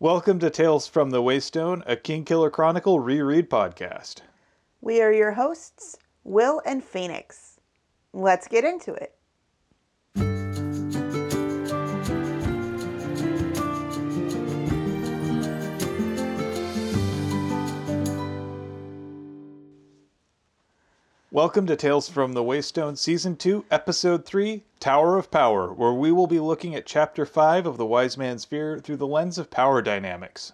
Welcome to Tales from the Waystone, a Kingkiller Chronicle reread podcast. We are your hosts, Will and Phoenix. Let's get into it. Welcome to Tales from the Waystone, Season 2, Episode 3, Tower of Power, where we will be looking at Chapter 5 of The Wise Man's Fear through the lens of power dynamics.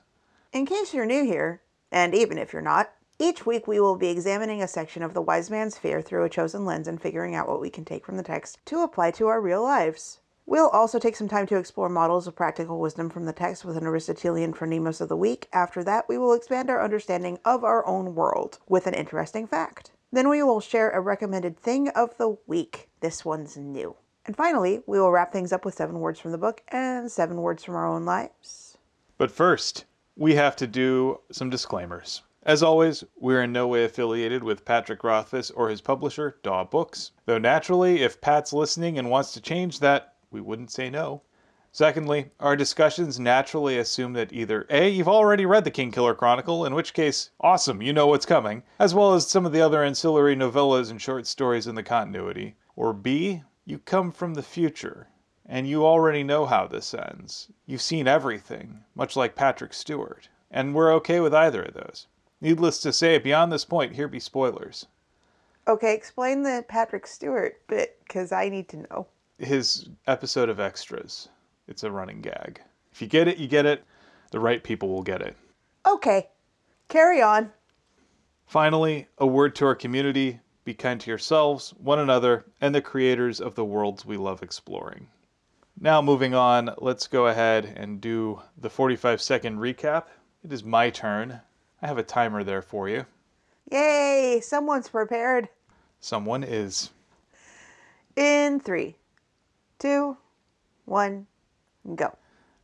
In case you're new here, and even if you're not, each week we will be examining a section of the Wise Man's Fear through a chosen lens and figuring out what we can take from the text to apply to our real lives. We'll also take some time to explore models of practical wisdom from the text with an Aristotelian phronimos of the week. After that, we will expand our understanding of our own world with an interesting fact. Then we will share a recommended thing of the week. This one's new. And finally, we will wrap things up with seven words from the book and seven words from our own lives. But first, we have to do some disclaimers. As always, we're in no way affiliated with Patrick Rothfuss or his publisher, Daw Books. Though naturally, if Pat's listening and wants to change that, we wouldn't say no. Secondly, our discussions naturally assume that either A, you've already read the Kingkiller Chronicle, in which case, awesome, you know what's coming, as well as some of the other ancillary novellas and short stories in the continuity, or B, you come from the future, and you already know how this ends. You've seen everything, much like Patrick Stewart, and we're okay with either of those. Needless to say, beyond this point, here be spoilers. Okay, explain the Patrick Stewart bit, because I need to know. His episode of Extras. It's a running gag. If you get it, you get it. The right people will get it. Okay, carry on. Finally, a word to our community be kind to yourselves, one another, and the creators of the worlds we love exploring. Now, moving on, let's go ahead and do the 45 second recap. It is my turn. I have a timer there for you. Yay, someone's prepared. Someone is. In three, two, one, go.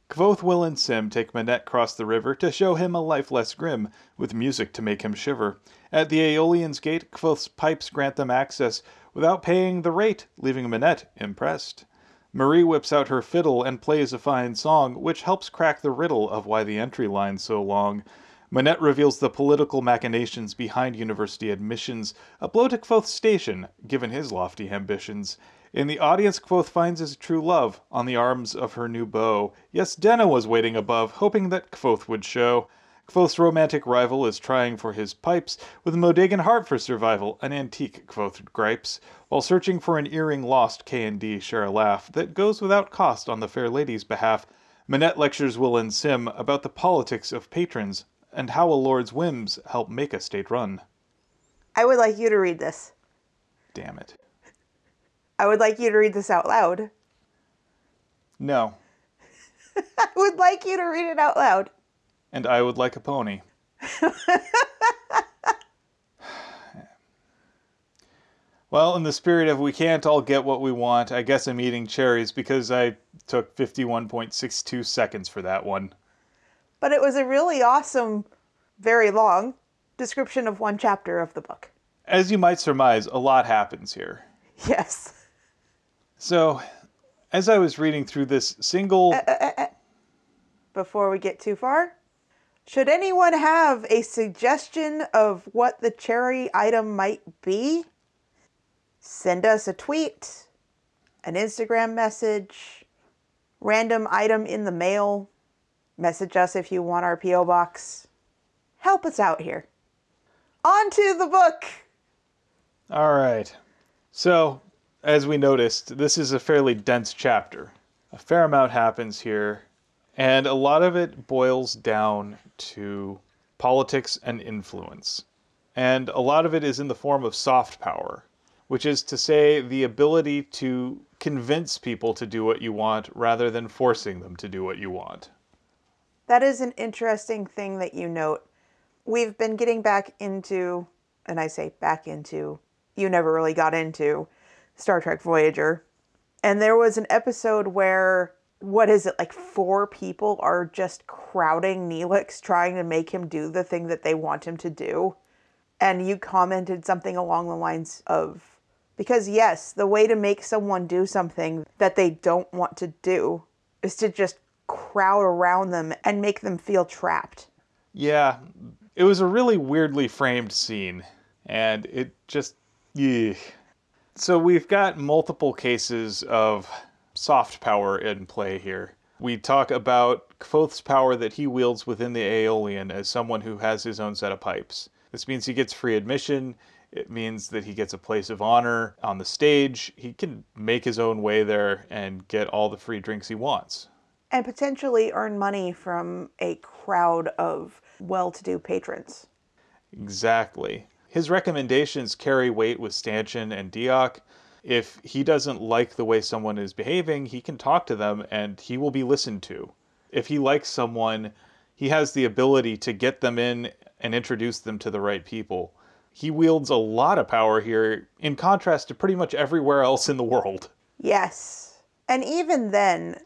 Kvothe, Will, and Sim take Manet cross the river to show him a life less grim, with music to make him shiver. At the Eolian's gate, Kvothe's pipes grant them access without paying the rate, leaving Manet impressed. Marie whips out her fiddle and plays a fine song, which helps crack the riddle of why the entry line's so long. Manette reveals the political machinations behind university admissions, a blow to Kvothe's station, given his lofty ambitions. In the audience, Kvothe finds his true love on the arms of her new beau. Yes, Denna was waiting above, hoping that Kvothe would show. Kvothe's romantic rival is trying for his pipes, with a Modegan heart for survival, an antique Kvothe gripes. While searching for an earring lost, K and D share a laugh that goes without cost on the fair lady's behalf. Manet lectures Will and Sim about the politics of patrons and how a lord's whims help make a state run. I would like you to read this. Damn it. I would like you to read this out loud. No. I would like you to read it out loud. And I would like a pony. well, in the spirit of we can't all get what we want, I guess I'm eating cherries because I took 51.62 seconds for that one. But it was a really awesome, very long description of one chapter of the book. As you might surmise, a lot happens here. Yes. So, as I was reading through this single. Uh, uh, uh, before we get too far, should anyone have a suggestion of what the cherry item might be? Send us a tweet, an Instagram message, random item in the mail. Message us if you want our P.O. box. Help us out here. On to the book! All right. So, as we noticed, this is a fairly dense chapter. A fair amount happens here, and a lot of it boils down to politics and influence. And a lot of it is in the form of soft power, which is to say, the ability to convince people to do what you want rather than forcing them to do what you want. That is an interesting thing that you note. We've been getting back into, and I say back into, you never really got into Star Trek Voyager. And there was an episode where, what is it, like four people are just crowding Neelix, trying to make him do the thing that they want him to do. And you commented something along the lines of, because yes, the way to make someone do something that they don't want to do is to just crowd around them and make them feel trapped. Yeah, it was a really weirdly framed scene, and it just. Yeah. So we've got multiple cases of soft power in play here. We talk about Kvothe's power that he wields within the Eolian as someone who has his own set of pipes. This means he gets free admission. It means that he gets a place of honor on the stage. He can make his own way there and get all the free drinks he wants. And potentially earn money from a crowd of well to do patrons. Exactly. His recommendations carry weight with Stanchion and Deoch. If he doesn't like the way someone is behaving, he can talk to them and he will be listened to. If he likes someone, he has the ability to get them in and introduce them to the right people. He wields a lot of power here in contrast to pretty much everywhere else in the world. Yes. And even then,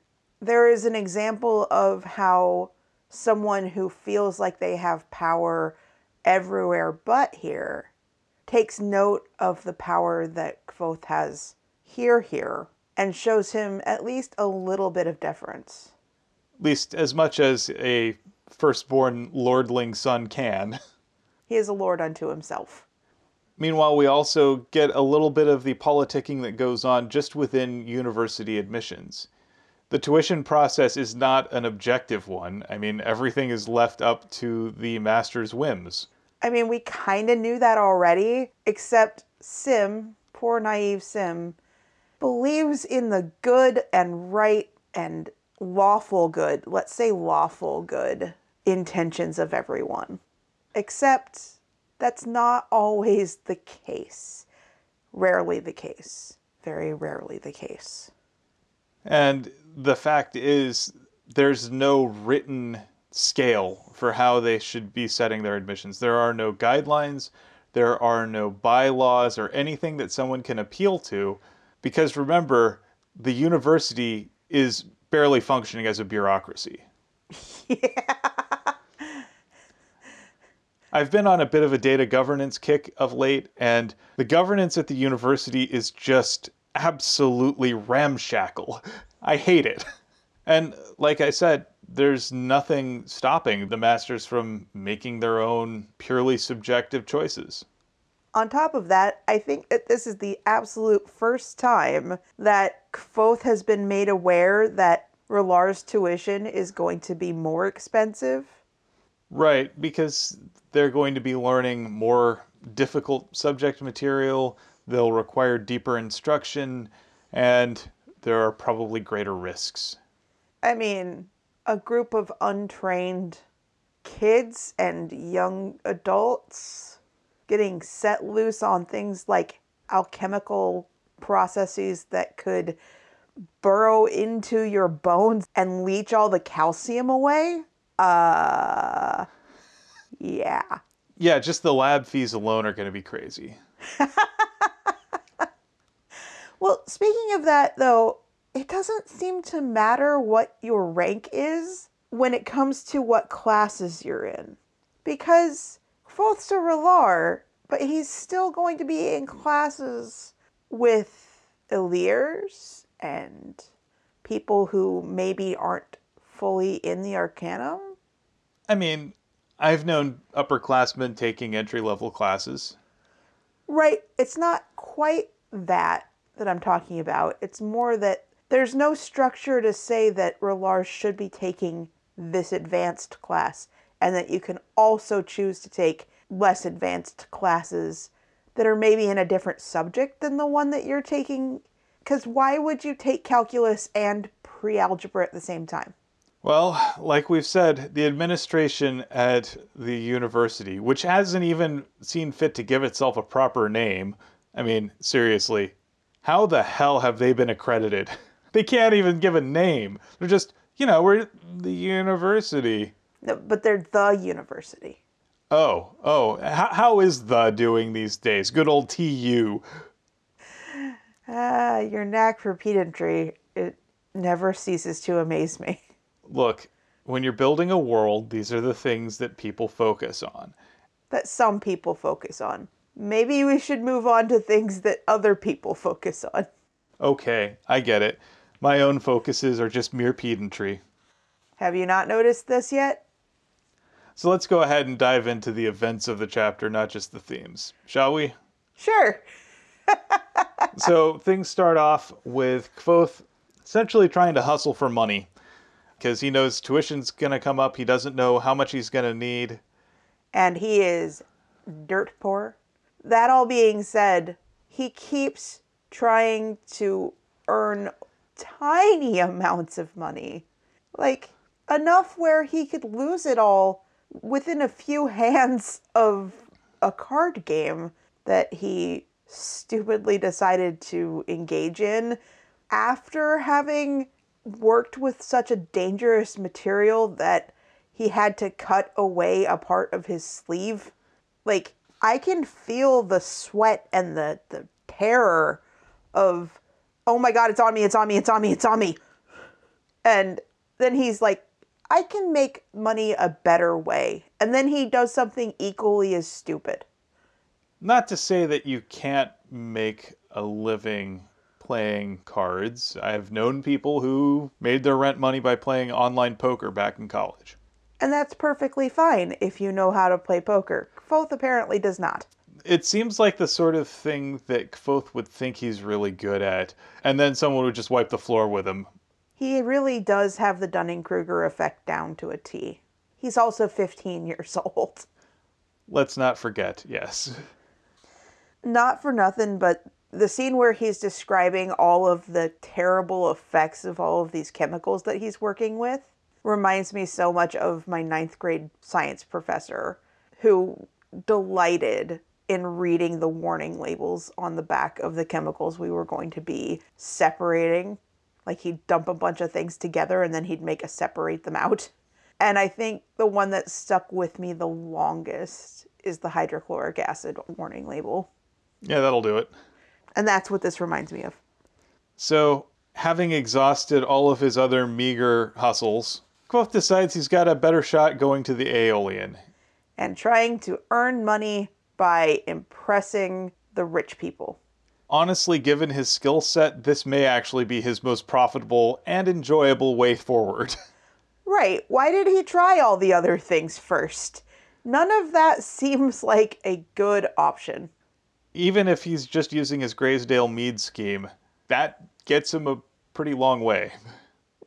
there is an example of how someone who feels like they have power everywhere but here takes note of the power that Kvothe has here here and shows him at least a little bit of deference. At least as much as a firstborn lordling son can. He is a lord unto himself. Meanwhile, we also get a little bit of the politicking that goes on just within university admissions. The tuition process is not an objective one. I mean, everything is left up to the master's whims. I mean, we kind of knew that already, except Sim, poor naive Sim, believes in the good and right and lawful good, let's say lawful good intentions of everyone. Except that's not always the case. Rarely the case. Very rarely the case. And the fact is, there's no written scale for how they should be setting their admissions. There are no guidelines, there are no bylaws or anything that someone can appeal to because remember, the university is barely functioning as a bureaucracy. Yeah. I've been on a bit of a data governance kick of late, and the governance at the university is just absolutely ramshackle. I hate it. And like I said, there's nothing stopping the masters from making their own purely subjective choices. On top of that, I think that this is the absolute first time that Kvothe has been made aware that Relar's tuition is going to be more expensive. Right, because they're going to be learning more difficult subject material, they'll require deeper instruction, and there are probably greater risks. I mean, a group of untrained kids and young adults getting set loose on things like alchemical processes that could burrow into your bones and leach all the calcium away. Uh, yeah. Yeah, just the lab fees alone are going to be crazy. Well, speaking of that, though, it doesn't seem to matter what your rank is when it comes to what classes you're in. Because Kvothe's a Relar, but he's still going to be in classes with Illyrs and people who maybe aren't fully in the Arcanum. I mean, I've known upperclassmen taking entry level classes. Right, it's not quite that that I'm talking about. It's more that there's no structure to say that Relar should be taking this advanced class and that you can also choose to take less advanced classes that are maybe in a different subject than the one that you're taking. Because why would you take calculus and pre algebra at the same time? Well, like we've said, the administration at the university, which hasn't even seen fit to give itself a proper name, I mean, seriously, how the hell have they been accredited? They can't even give a name. They're just, you know, we're the university. No, but they're the university. Oh, oh, how, how is the doing these days? Good old TU. Ah, your knack for pedantry, it never ceases to amaze me. Look, when you're building a world, these are the things that people focus on. That some people focus on. Maybe we should move on to things that other people focus on. Okay, I get it. My own focuses are just mere pedantry. Have you not noticed this yet? So let's go ahead and dive into the events of the chapter, not just the themes, shall we? Sure. so things start off with Kvothe essentially trying to hustle for money because he knows tuition's going to come up. He doesn't know how much he's going to need. And he is dirt poor. That all being said, he keeps trying to earn tiny amounts of money. Like enough where he could lose it all within a few hands of a card game that he stupidly decided to engage in after having worked with such a dangerous material that he had to cut away a part of his sleeve. Like, I can feel the sweat and the, the terror of, oh my god, it's on me, it's on me, it's on me, it's on me. And then he's like, I can make money a better way. And then he does something equally as stupid. Not to say that you can't make a living playing cards. I've known people who made their rent money by playing online poker back in college. And that's perfectly fine if you know how to play poker. Kvothe apparently does not. It seems like the sort of thing that Kvothe would think he's really good at, and then someone would just wipe the floor with him. He really does have the Dunning Kruger effect down to a T. He's also 15 years old. Let's not forget, yes. Not for nothing, but the scene where he's describing all of the terrible effects of all of these chemicals that he's working with reminds me so much of my ninth grade science professor who delighted in reading the warning labels on the back of the chemicals we were going to be separating. Like he'd dump a bunch of things together and then he'd make us separate them out. And I think the one that stuck with me the longest is the hydrochloric acid warning label. Yeah, that'll do it. And that's what this reminds me of. So, having exhausted all of his other meager hustles, Kvothe decides he's got a better shot going to the Eolian. And trying to earn money by impressing the rich people. Honestly, given his skill set, this may actually be his most profitable and enjoyable way forward. Right. Why did he try all the other things first? None of that seems like a good option even if he's just using his Greysdale Mead scheme, that gets him a pretty long way.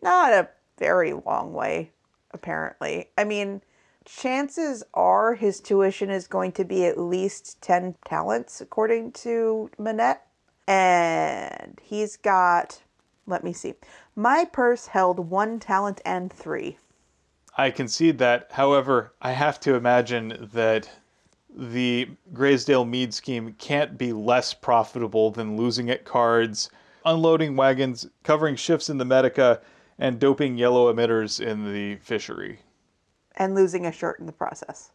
Not a very long way, apparently. I mean, chances are his tuition is going to be at least 10 talents, according to Manet. And he's got, let me see, my purse held one talent and three. I concede that. However, I have to imagine that the Greysdale Mead scheme can't be less profitable than losing at cards, unloading wagons, covering shifts in the Medica, and doping yellow emitters in the fishery. And losing a shirt in the process.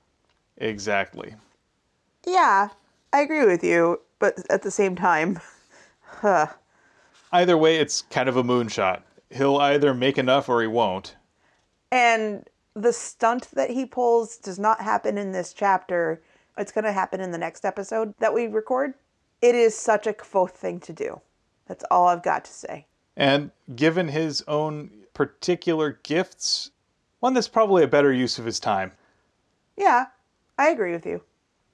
Exactly. Yeah, I agree with you, but at the same time, huh. Either way, it's kind of a moonshot. He'll either make enough or he won't. And the stunt that he pulls does not happen in this chapter it's going to happen in the next episode that we record. It is such a Kvothe thing to do. That's all I've got to say. And given his own particular gifts, one that's probably a better use of his time. Yeah, I agree with you.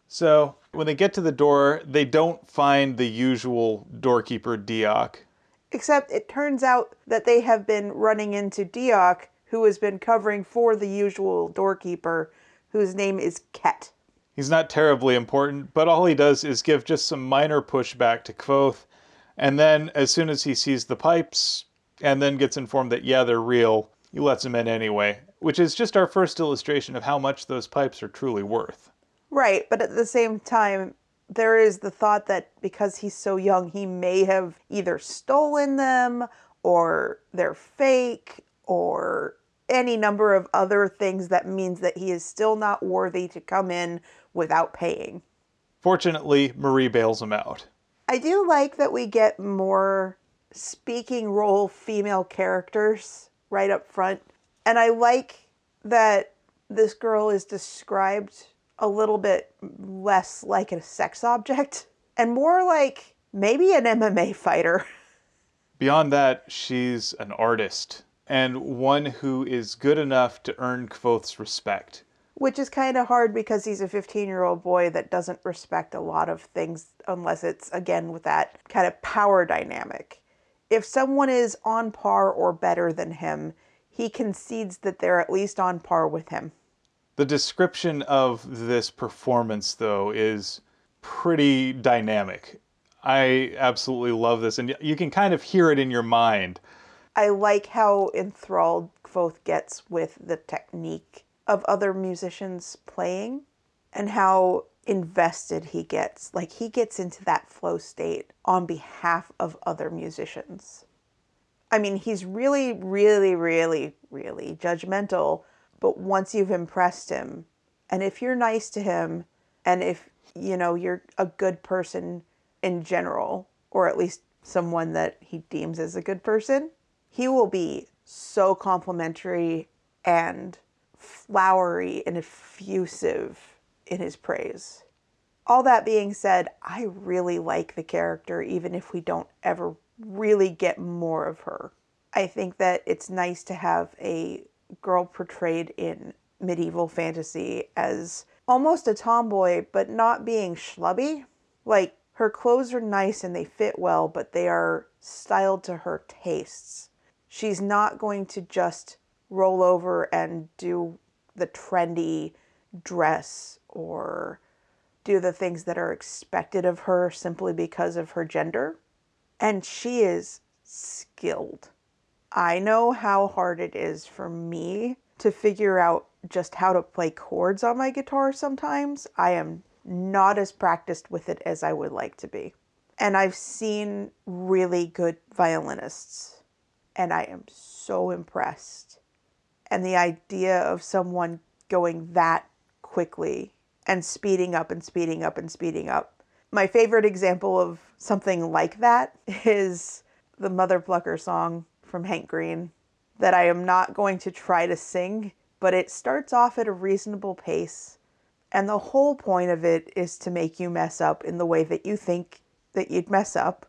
So when they get to the door, they don't find the usual doorkeeper Deoch. Except it turns out that they have been running into Deoch, who has been covering for the usual doorkeeper, whose name is Ket. He's not terribly important, but all he does is give just some minor pushback to Kvothe. And then, as soon as he sees the pipes, and then gets informed that, yeah, they're real, he lets them in anyway, which is just our first illustration of how much those pipes are truly worth. Right, but at the same time, there is the thought that because he's so young, he may have either stolen them or they're fake or any number of other things that means that he is still not worthy to come in without paying. Fortunately, Marie bails him out. I do like that we get more speaking role female characters right up front. And I like that this girl is described a little bit less like a sex object and more like maybe an MMA fighter. Beyond that, she's an artist. and one who is good enough to earn Kvothe's respect. Which is kind of hard because he's a 15 year old boy that doesn't respect a lot of things unless it's, again, with that kind of power dynamic. If someone is on par or better than him, he concedes that they're at least on par with him. The description of this performance, though, is pretty dynamic. I absolutely love this, and you can kind of hear it in your mind. I like how enthralled Kvothe gets with the technique of other musicians playing and how invested he gets. Like he gets into that flow state on behalf of other musicians. I mean, he's really, really, really, really judgmental, but once you've impressed him, and if you're nice to him, and if, you know, you're a good person in general, or at least someone that he deems as a good person, he will be so complimentary and flowery and effusive in his praise. All that being said, I really like the character, even if we don't ever really get more of her. I think that it's nice to have a girl portrayed in medieval fantasy as almost a tomboy, but not being schlubby. Like, her clothes are nice and they fit well, but they are styled to her tastes. She's not going to just roll over and do the trendy dress or do the things that are expected of her simply because of her gender. And she is skilled. I know how hard it is for me to figure out just how to play chords on my guitar sometimes. I am not as practiced with it as I would like to be. And I've seen really good violinists, and I am so impressed. And the idea of someone going that quickly and speeding up and speeding up and speeding up. My favorite example of something like that is the Mother Plucker song from Hank Green that I am not going to try to sing, but it starts off at a reasonable pace. And the whole point of it is to make you mess up in the way that you think that you'd mess up.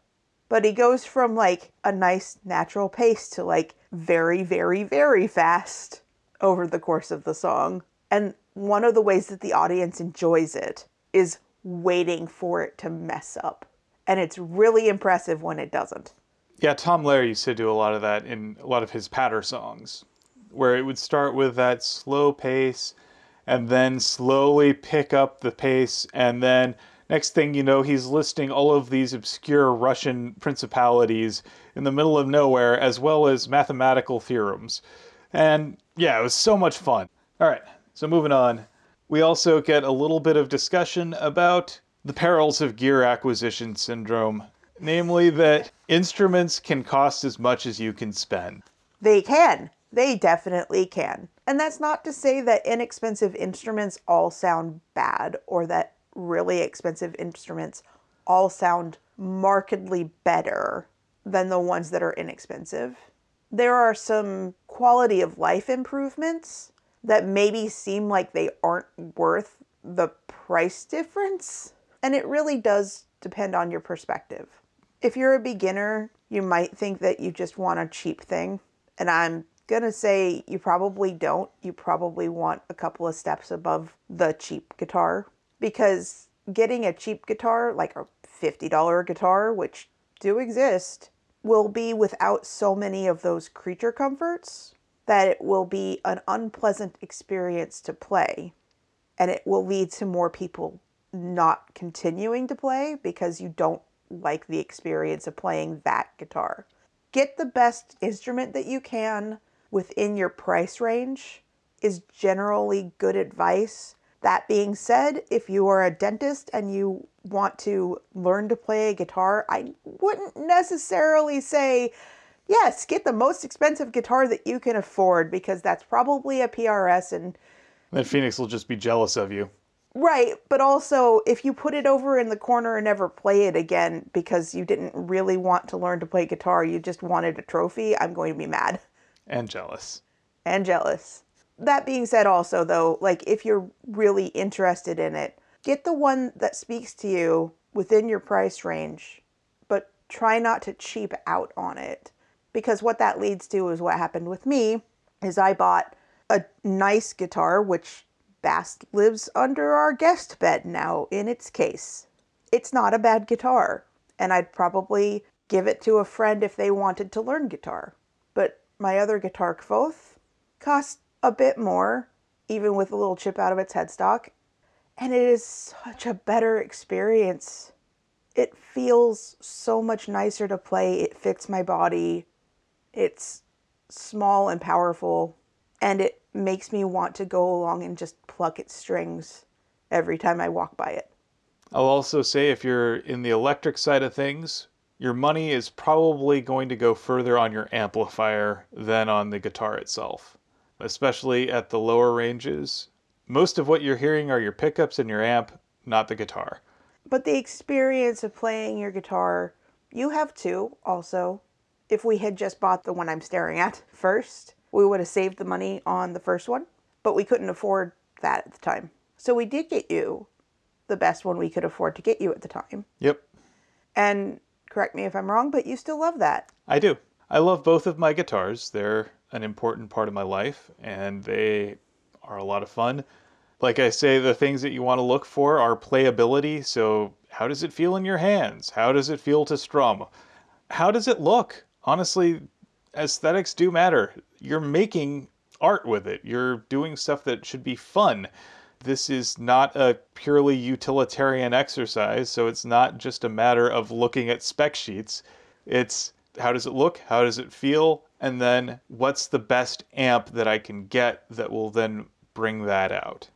But he goes from like a nice natural pace to like very, very, very fast over the course of the song. And one of the ways that the audience enjoys it is waiting for it to mess up. And it's really impressive when it doesn't. Yeah, Tom Lehrer used to do a lot of that in a lot of his patter songs, where it would start with that slow pace and then slowly pick up the pace. And then next thing you know, he's listing all of these obscure Russian principalities in the middle of nowhere, as well as mathematical theorems. And yeah, it was so much fun. All right, so moving on. We also get a little bit of discussion about the perils of gear acquisition syndrome namely that instruments can cost as much as you can spend. They can. They definitely can. And that's not to say that inexpensive instruments all sound bad or that really expensive instruments all sound markedly better than the ones that are inexpensive. There are some quality of life improvements that maybe seem like they aren't worth the price difference. And it really does depend on your perspective. If you're a beginner, you might think that you just want a cheap thing. And I'm going to say you probably don't. You probably want a couple of steps above the cheap guitar because getting a cheap guitar, like a $50 guitar, which do exist, will be without so many of those creature comforts that it will be an unpleasant experience to play. And it will lead to more people not continuing to play because you don't like the experience of playing that guitar. Get the best instrument that you can within your price range is generally good advice. That being said, if you are a dentist and you want to learn to play a guitar, I wouldn't necessarily say, yes, get the most expensive guitar that you can afford because that's probably a PRS and then Phoenix will just be jealous of you. Right, but also if you put it over in the corner and never play it again because you didn't really want to learn to play guitar, you just wanted a trophy, I'm going to be mad. And jealous. And jealous. That being said, also, though, like if you're really interested in it, get the one that speaks to you within your price range, but try not to cheap out on it Because what that leads to is what happened with me is I bought a nice guitar which Bast lives under our guest bed now in its case. It's not a bad guitar, and I'd probably give it to a friend if they wanted to learn guitar. But my other guitar, Kvothe, cost a bit more, even with a little chip out of its headstock, and it is such a better experience. It feels so much nicer to play. It fits my body. It's small and powerful, and it makes me want to go along and just pluck its strings every time I walk by it. I'll also say if you're in the electric side of things, your money is probably going to go further on your amplifier than on the guitar itself, especially at the lower ranges. Most of what you're hearing are your pickups and your amp, not the guitar. But the experience of playing your guitar, you have too, also. If we had just bought the one I'm staring at first, we would have saved the money on the first one, but we couldn't afford that at the time. So we did get you the best one we could afford to get you at the time. Yep, And correct me if I'm wrong, but you still love that. I do. I love both of my guitars. They're an important part of my life and they are a lot of fun. Like I say, the things that you want to look for are playability. So, how does it feel in your hands? How does it feel to strum? How does it look? Honestly, aesthetics do matter. You're making art with it, you're doing stuff that should be fun. This is not a purely utilitarian exercise, so it's not just a matter of looking at spec sheets. It's how does it look? How does it feel? And then what's the best amp that I can get that will then bring that out?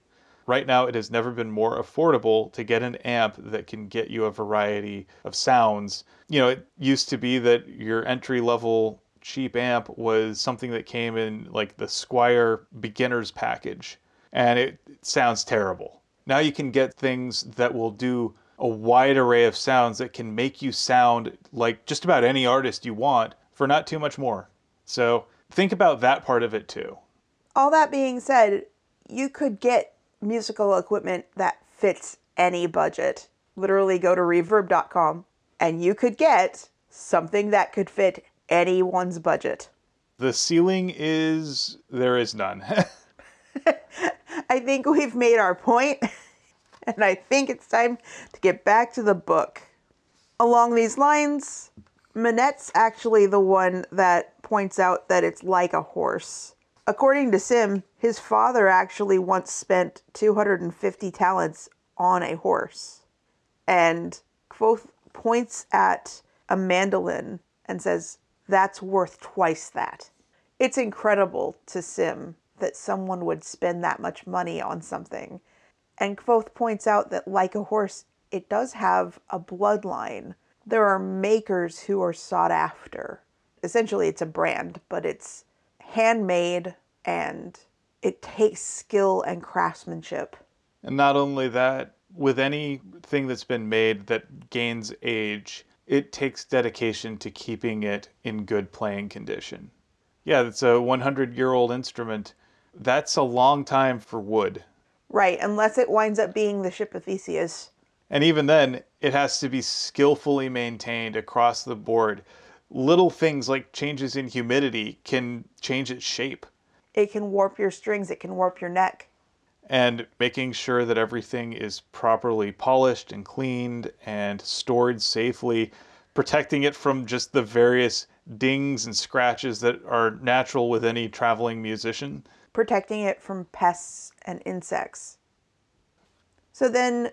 Right now, it has never been more affordable to get an amp that can get you a variety of sounds. You know, it used to be that your entry level cheap amp was something that came in like the Squier beginner's package, and it sounds terrible. Now you can get things that will do a wide array of sounds that can make you sound like just about any artist you want for not too much more. So think about that part of it too. All that being said, you could get musical equipment that fits any budget. Literally go to reverb.com and you could get something that could fit anyone's budget. The ceiling is there is none. I think we've made our point, and I think it's time to get back to the book. Along these lines, Manet's actually the one that points out that it's like a horse. According to Sim, his father actually once spent 250 talents on a horse. And Kvothe points at a mandolin and says, That's worth twice that. It's incredible to Sim that someone would spend that much money on something. And Kvothe points out that, like a horse, it does have a bloodline. There are makers who are sought after. Essentially, it's a brand, but it's handmade and it takes skill and craftsmanship. And not only that, with anything that's been made that gains age, it takes dedication to keeping it in good playing condition. Yeah, it's a 100 year old instrument. That's a long time for wood. Right, unless it winds up being the ship of Theseus. And even then, it has to be skillfully maintained across the board. Little things like changes in humidity can change its shape. It can warp your strings, it can warp your neck. and making sure that everything is properly polished and cleaned and stored safely, protecting it from just the various dings and scratches that are natural with any traveling musician. protecting it from pests and insects. So then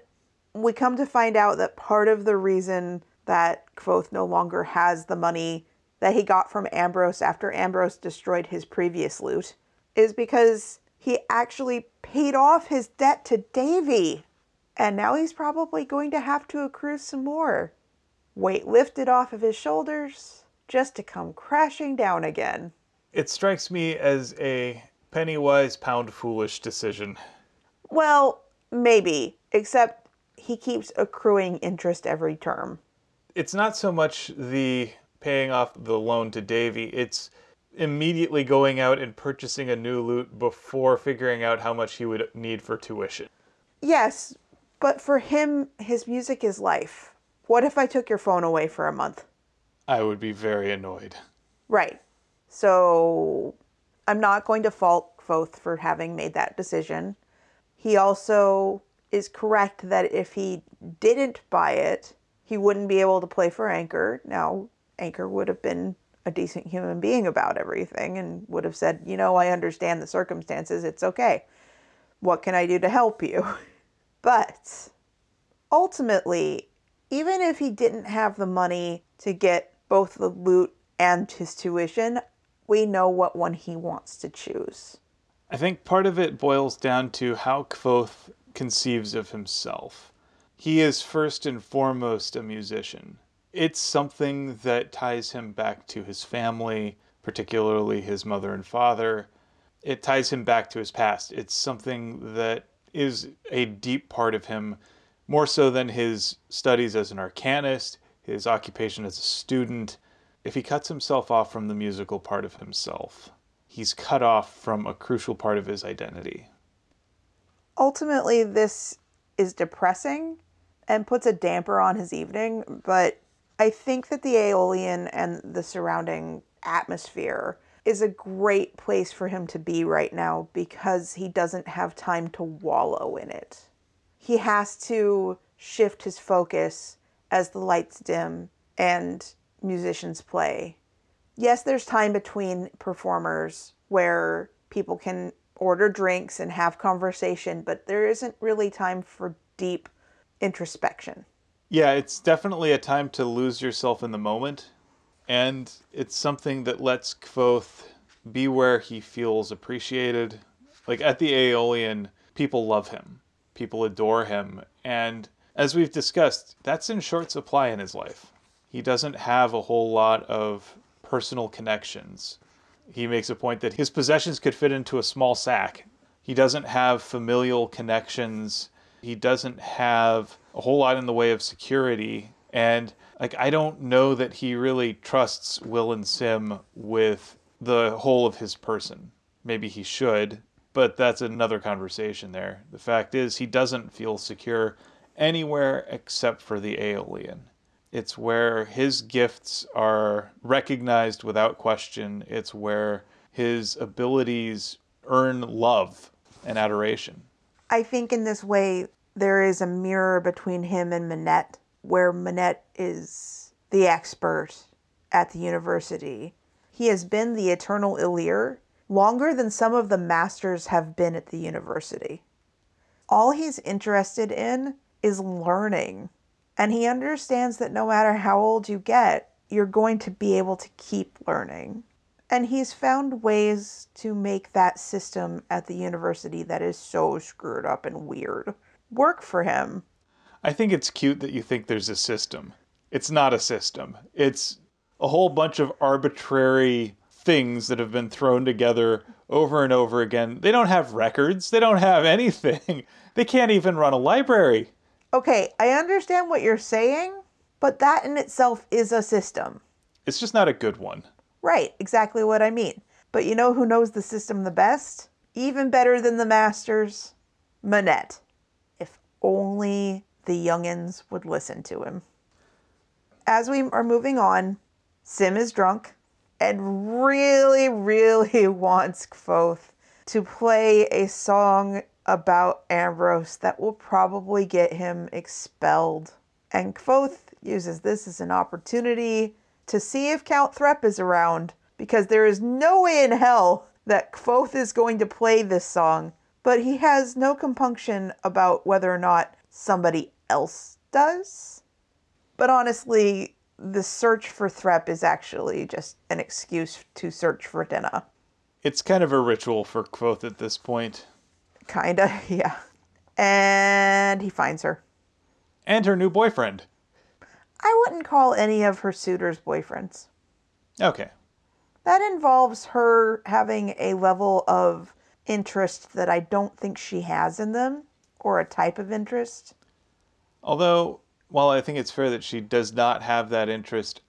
we come to find out that part of the reason that Kvothe no longer has the money that he got from Ambrose after Ambrose destroyed his previous lute is because he actually paid off his debt to Devi. And now he's probably going to have to accrue some more. Weight lifted off of his shoulders just to come crashing down again. It strikes me as a penny wise, pound foolish decision. Well, maybe, except he keeps accruing interest every term. It's not so much the paying off the loan to Devi, it's immediately going out and purchasing a new lute before figuring out how much he would need for tuition. Yes, but for him, his music is life. What if I took your phone away for a month? I would be very annoyed. Right. So I'm not going to fault Kvothe for having made that decision. He also is correct that if he didn't buy it, he wouldn't be able to play for Anker. Now, Anker would have been a decent human being about everything and would have said, you know, I understand the circumstances. It's okay. What can I do to help you? But ultimately, even if he didn't have the money to get both the lute and his tuition, we know what one he wants to choose. I think part of it boils down to how Kvothe conceives of himself. He is first and foremost a musician. It's something that ties him back to his family, particularly his mother and father. It ties him back to his past. It's something that is a deep part of him, more so than his studies as an arcanist, his occupation as a student. If he cuts himself off from the musical part of himself, he's cut off from a crucial part of his identity. Ultimately, this is depressing and puts a damper on his evening, but I think that the Eolian and the surrounding atmosphere is a great place for him to be right now because he doesn't have time to wallow in it. He has to shift his focus as the lights dim and musicians play. Yes, there's time between performers where people can order drinks and have conversation, but there isn't really time for deep introspection. Yeah, it's definitely a time to lose yourself in the moment and it's something that lets Kvothe be where he feels appreciated. Like at the Eolian, people love him, people adore him, and as we've discussed, that's in short supply in his life. He doesn't have a whole lot of personal connections. He makes a point that his possessions could fit into a small sack. He doesn't have familial connections. He doesn't have a whole lot in the way of security. And like I don't know that he really trusts Will and Sim with the whole of his person. Maybe he should, but that's another conversation there. The fact is he doesn't feel secure anywhere except for the Eolian. It's where his gifts are recognized without question. It's where his abilities earn love and adoration. I think in this way there is a mirror between him and Manet where Manet is the expert at the university. He has been the eternal Ilir longer than some of the masters have been at the university. All he's interested in is learning. And he understands that no matter how old you get, you're going to be able to keep learning. And he's found ways to make that system at the university that is so screwed up and weird work for him. I think it's cute that you think there's a system. It's not a system. It's a whole bunch of arbitrary things that have been thrown together over and over again. They don't have records, they don't have anything. They can't even run a library. Okay, I understand what you're saying, but that in itself is a system. It's just not a good one. Right, exactly what I mean. But you know who knows the system the best? Even better than the masters? Manet. If only the youngins would listen to him. As we are moving on, Sim is drunk and really, really wants Kvothe to play a song about Ambrose that will probably get him expelled. And Kvothe uses this as an opportunity to see if Count Threp is around, because there is no way in hell that Kvothe is going to play this song, but he has no compunction about whether or not somebody else does. But honestly, the search for Threp is actually just an excuse to search for Denna. It's kind of a ritual for Kvothe at this point. Kinda, yeah. And he finds her. And her new boyfriend. I wouldn't call any of her suitors boyfriends. Okay. That involves her having a level of interest that I don't think she has in them, or a type of interest. Although, while I think it's fair that she does not have that interest,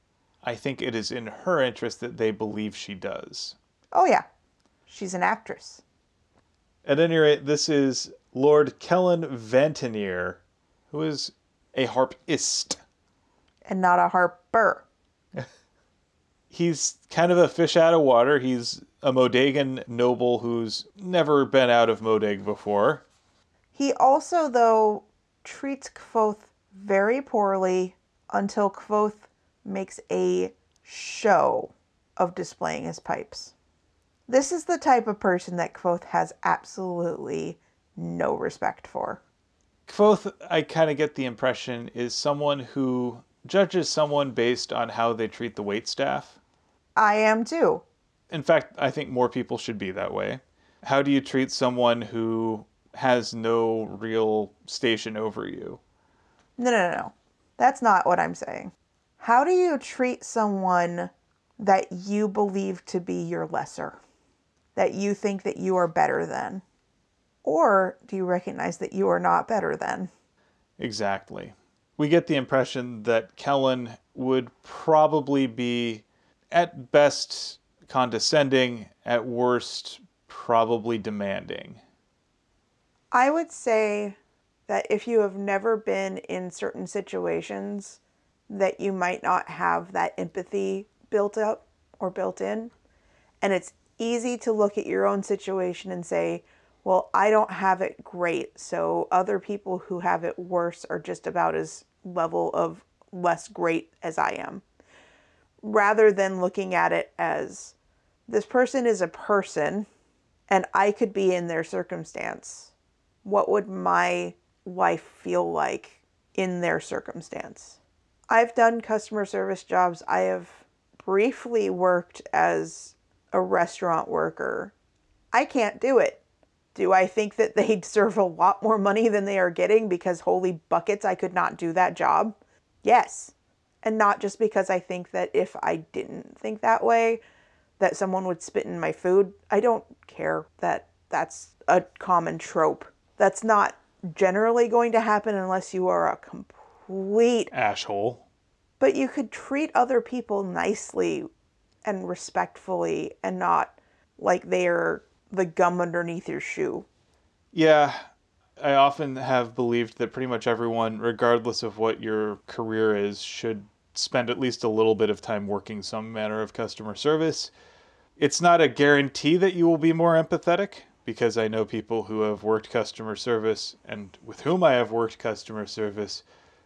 I think it is in her interest that they believe she does. Oh, yeah. She's an actress. At any rate, this is Lord Kellin Vantenier, who is a harpist. And not a harper. he's kind of a fish out of water. He's a Modegan noble who's never been out of Modeg before. He also, though, treats Kvothe very poorly until Kvothe makes a show of displaying his pipes. This is the type of person that Kvothe has absolutely no respect for. Kvothe, I kind of get the impression, is someone who judges someone based on how they treat the wait staff. I am too. In fact, I think more people should be that way. How do you treat someone who has no real station over you? No, no, no, no. That's not what I'm saying. How do you treat someone that you believe to be your lesser? That you think that you are better than? Or do you recognize that you are not better than? Exactly. We get the impression that Kellin would probably be, at best, condescending, at worst, probably demanding. I would say that if you have never been in certain situations, that you might not have that empathy built up or built in. And it's easy to look at your own situation and say, well, I don't have it great, so other people who have it worse are just about as level of less great as I am. Rather than looking at it as this person is a person and I could be in their circumstance. What would my life feel like in their circumstance? I've done customer service jobs. I have briefly worked as a restaurant worker. I can't do it. Do I think that they deserve a lot more money than they are getting because holy buckets, I could not do that job? Yes. And not just because I think that if I didn't think that way, that someone would spit in my food. I don't care that that's a common trope. That's not generally going to happen unless you are a complete asshole. But you could treat other people nicely and respectfully and not like they are the gum underneath your shoe. Yeah, I often have believed that pretty much everyone, regardless of what your career is, should spend at least a little bit of time working some manner of customer service. It's not a guarantee that you will be more empathetic, because I know people who have worked customer service and with whom I have worked customer service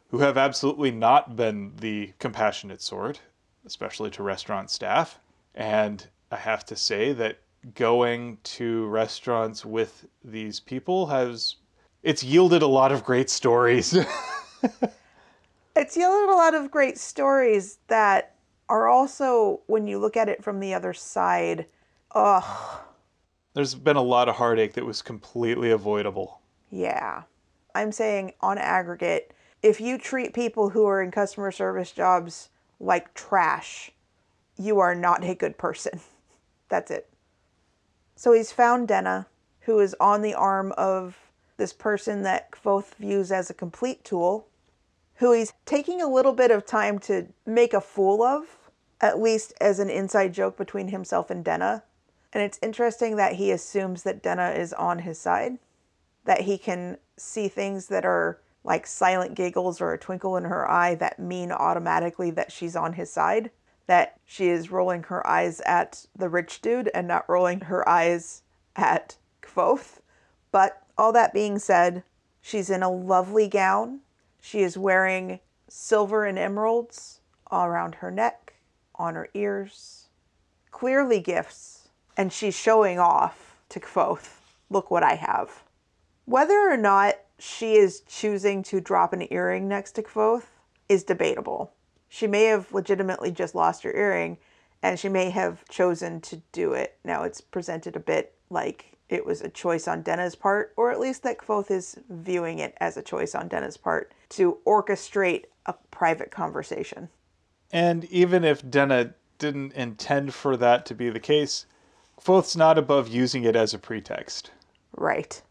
who have absolutely not been the compassionate sort, especially to restaurant staff. And I have to say that going to restaurants with these people has it's yielded a lot of great stories. it's yielded a lot of great stories that are also when you look at it from the other side, ugh. There's been a lot of heartache that was completely avoidable. Yeah. I'm saying on aggregate, if you treat people who are in customer service jobs like trash, you are not a good person. That's it. So he's found Denna, who is on the arm of this person that Kvothe views as a complete tool, who he's taking a little bit of time to make a fool of, at least as an inside joke between himself and Denna. And it's interesting that he assumes that Denna is on his side, that he can see things that are like silent giggles or a twinkle in her eye that mean automatically that she's on his side that she is rolling her eyes at the rich dude and not rolling her eyes at Kvothe. But all that being said, she's in a lovely gown. She is wearing silver and emeralds all around her neck, on her ears. Clearly gifts. And she's showing off to Kvothe. Look what I have. Whether or not she is choosing to drop an earring next to Kvothe is debatable she may have legitimately just lost her earring and she may have chosen to do it. Now it's presented a bit like it was a choice on Denna's part, or at least that Kvothe is viewing it as a choice on Denna's part to orchestrate a private conversation. And even if Denna didn't intend for that to be the case, Kvothe's not above using it as a pretext. Right.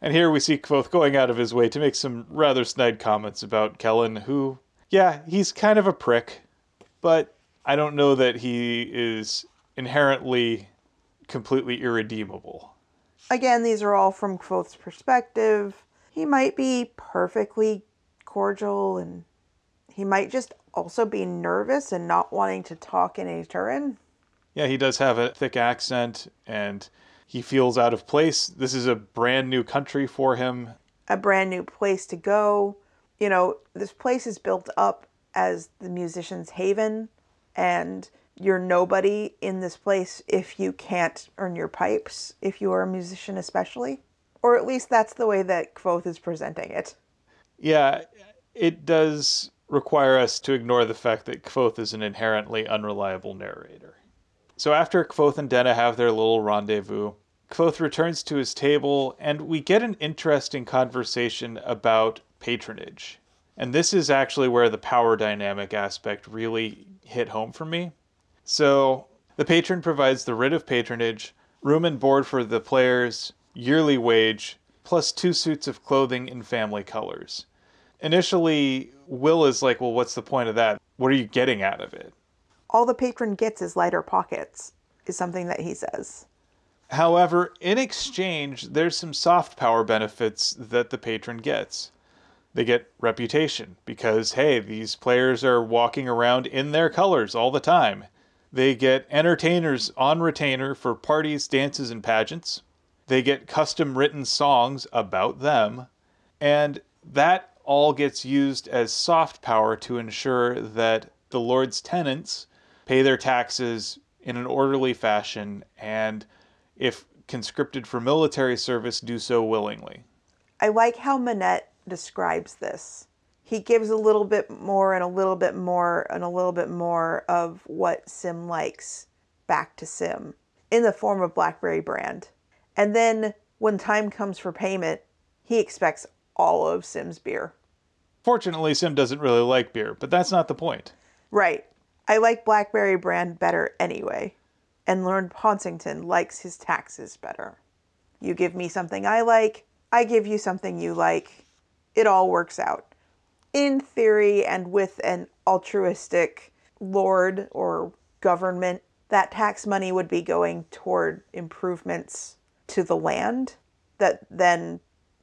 And here we see Kvothe going out of his way to make some rather snide comments about Kellin, who yeah, he's kind of a prick, but I don't know that he is inherently completely irredeemable. Again, these are all from Kvothe's perspective. He might be perfectly cordial and He might just also be nervous and not wanting to talk in Aturan. Yeah, he does have a thick accent and he feels out of place. This is a brand new country for him. A brand new place to go. You know, this place is built up as the musician's haven, and you're nobody in this place if you can't earn your pipes, if you are a musician, especially. Or at least that's the way that Kvothe is presenting it. Yeah, it does require us to ignore the fact that Kvothe is an inherently unreliable narrator. So after Kvothe and Denna have their little rendezvous, Kvothe returns to his table, and we get an interesting conversation about patronage. And this is actually where the power dynamic aspect really hit home for me. So, the patron provides the writ of patronage, room and board for the players, yearly wage, plus two suits of clothing in family colors. Initially, Will is like, Well, what's the point of that? What are you getting out of it? All the patron gets is lighter pockets, is something that he says. However, in exchange, there's some soft power benefits that the patron gets. They get reputation because, hey, these players are walking around in their colors all the time. They get entertainers on retainer for parties, dances, and pageants. They get custom written songs about them. And that all gets used as soft power to ensure that the Lord's tenants pay their taxes in an orderly fashion and, if conscripted for military service, do so willingly. I like how Manet describes this. He gives a little bit more and a little bit more and a little bit more of what Sim likes back to Sim in the form of Blackberry brand. And then when time comes for payment, he expects all of Sim's beer. Fortunately, Sim doesn't really like beer, but that's not the point. Right. I like Blackberry brand better anyway. And Lord Ponsington likes his taxes better. You give me something I like, I give you something you like. It all works out. In theory, and with an altruistic lord or government, that tax money would be going toward improvements to the land that then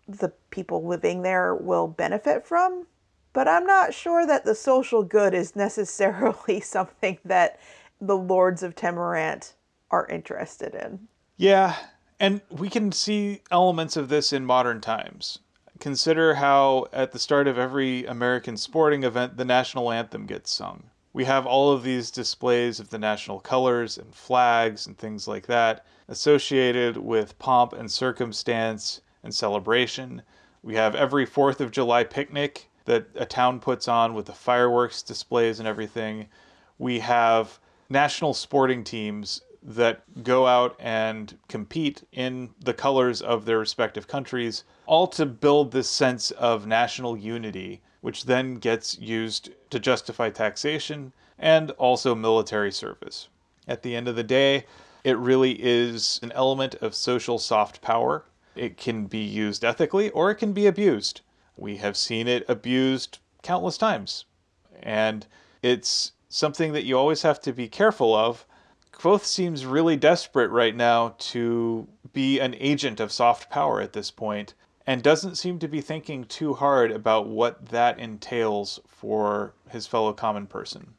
the people living there will benefit from. But I'm not sure that the social good is necessarily something that the lords of Temerant are interested in. Yeah, and we can see elements of this in modern times. Consider how at the start of every American sporting event the national anthem gets sung. We have all of these displays of the national colors and flags and things like that associated with pomp and circumstance and celebration. We have every 4th of July picnic that a town puts on with the fireworks displays and everything. We have national sporting teams that go out and compete in the colors of their respective countries, all to build this sense of national unity, which then gets used to justify taxation and also military service. At the end of the day, it really is an element of social soft power. It can be used ethically or it can be abused. We have seen it abused countless times. And it's something that you always have to be careful of. Kvothe seems really desperate right now to be an agent of soft power at this point and doesn't seem to be thinking too hard about what that entails for his fellow common person.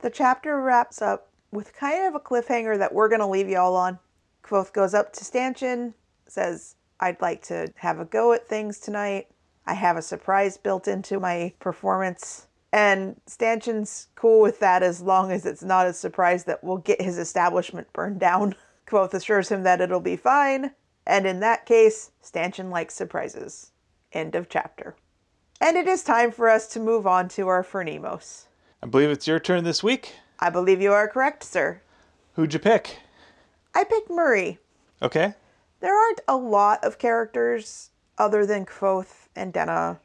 The chapter wraps up with kind of a cliffhanger that we're going to leave y'all on. Kvothe goes up to Stanchion, says, I'd like to have a go at things tonight. I have a surprise built into my performance. And Stanchion's cool with that as long as it's not a surprise that we'll get his establishment burned down. Kvothe assures him that it'll be fine, and in that case, Stanchion likes surprises. End of chapter. And it is time for us to move on to our Phronimos. I believe it's your turn this week. I believe you are correct, sir. Who'd you pick? I picked Marie. Okay. There aren't a lot of characters other than Kvothe and Denna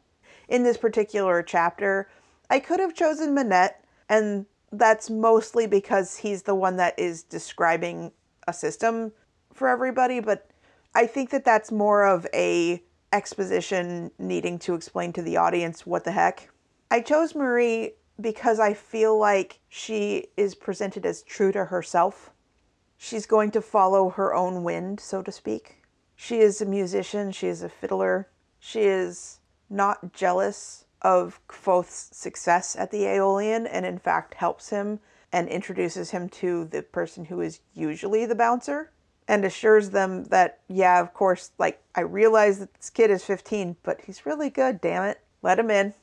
in this particular chapter. I could have chosen Manet, and that's mostly because he's the one that is describing a system for everybody, but I think that that's more of a exposition needing to explain to the audience what the heck. I chose Marie because I feel like she is presented as true to herself. She's going to follow her own wind, so to speak. She is a musician, she is a fiddler, she is not jealous of Kvothe's success at the Eolian and, in fact, helps him and introduces him to the person who is usually the bouncer and assures them that, yeah, of course, like, I realize that this kid is 15, but he's really good, damn it. Let him in.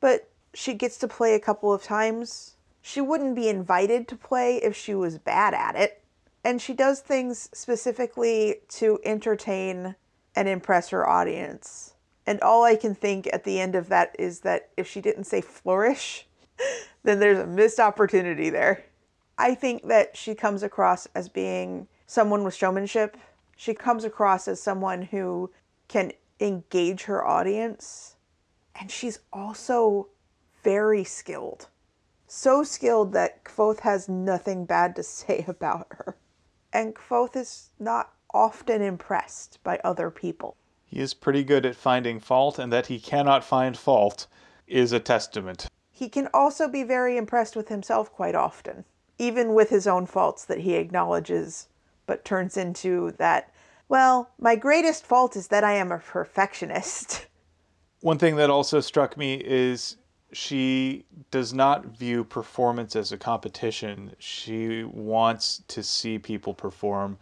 But she gets to play a couple of times. She wouldn't be invited to play if she was bad at it. And she does things specifically to entertain and impress her audience. And all I can think at the end of that is that if she didn't say flourish, then there's a missed opportunity there. I think that she comes across as being someone with showmanship. She comes across as someone who can engage her audience. And she's also very skilled. So skilled that Kvothe has nothing bad to say about her. And Kvothe is not often impressed by other people. He is pretty good at finding fault, and that he cannot find fault is a testament. He can also be very impressed with himself quite often, even with his own faults that he acknowledges, but turns into that, well, my greatest fault is that I am a perfectionist. One thing that also struck me is she does not view performance as a competition. She wants to see people perform.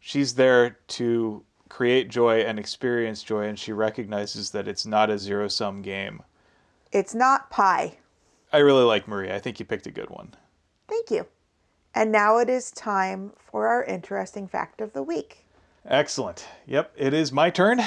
She's there to create joy and experience joy, and she recognizes that it's not a zero sum game. It's not pie. I really like Marie. I think you picked a good one. Thank you. And now it is time for our interesting fact of the week. Excellent. Yep, it is my turn.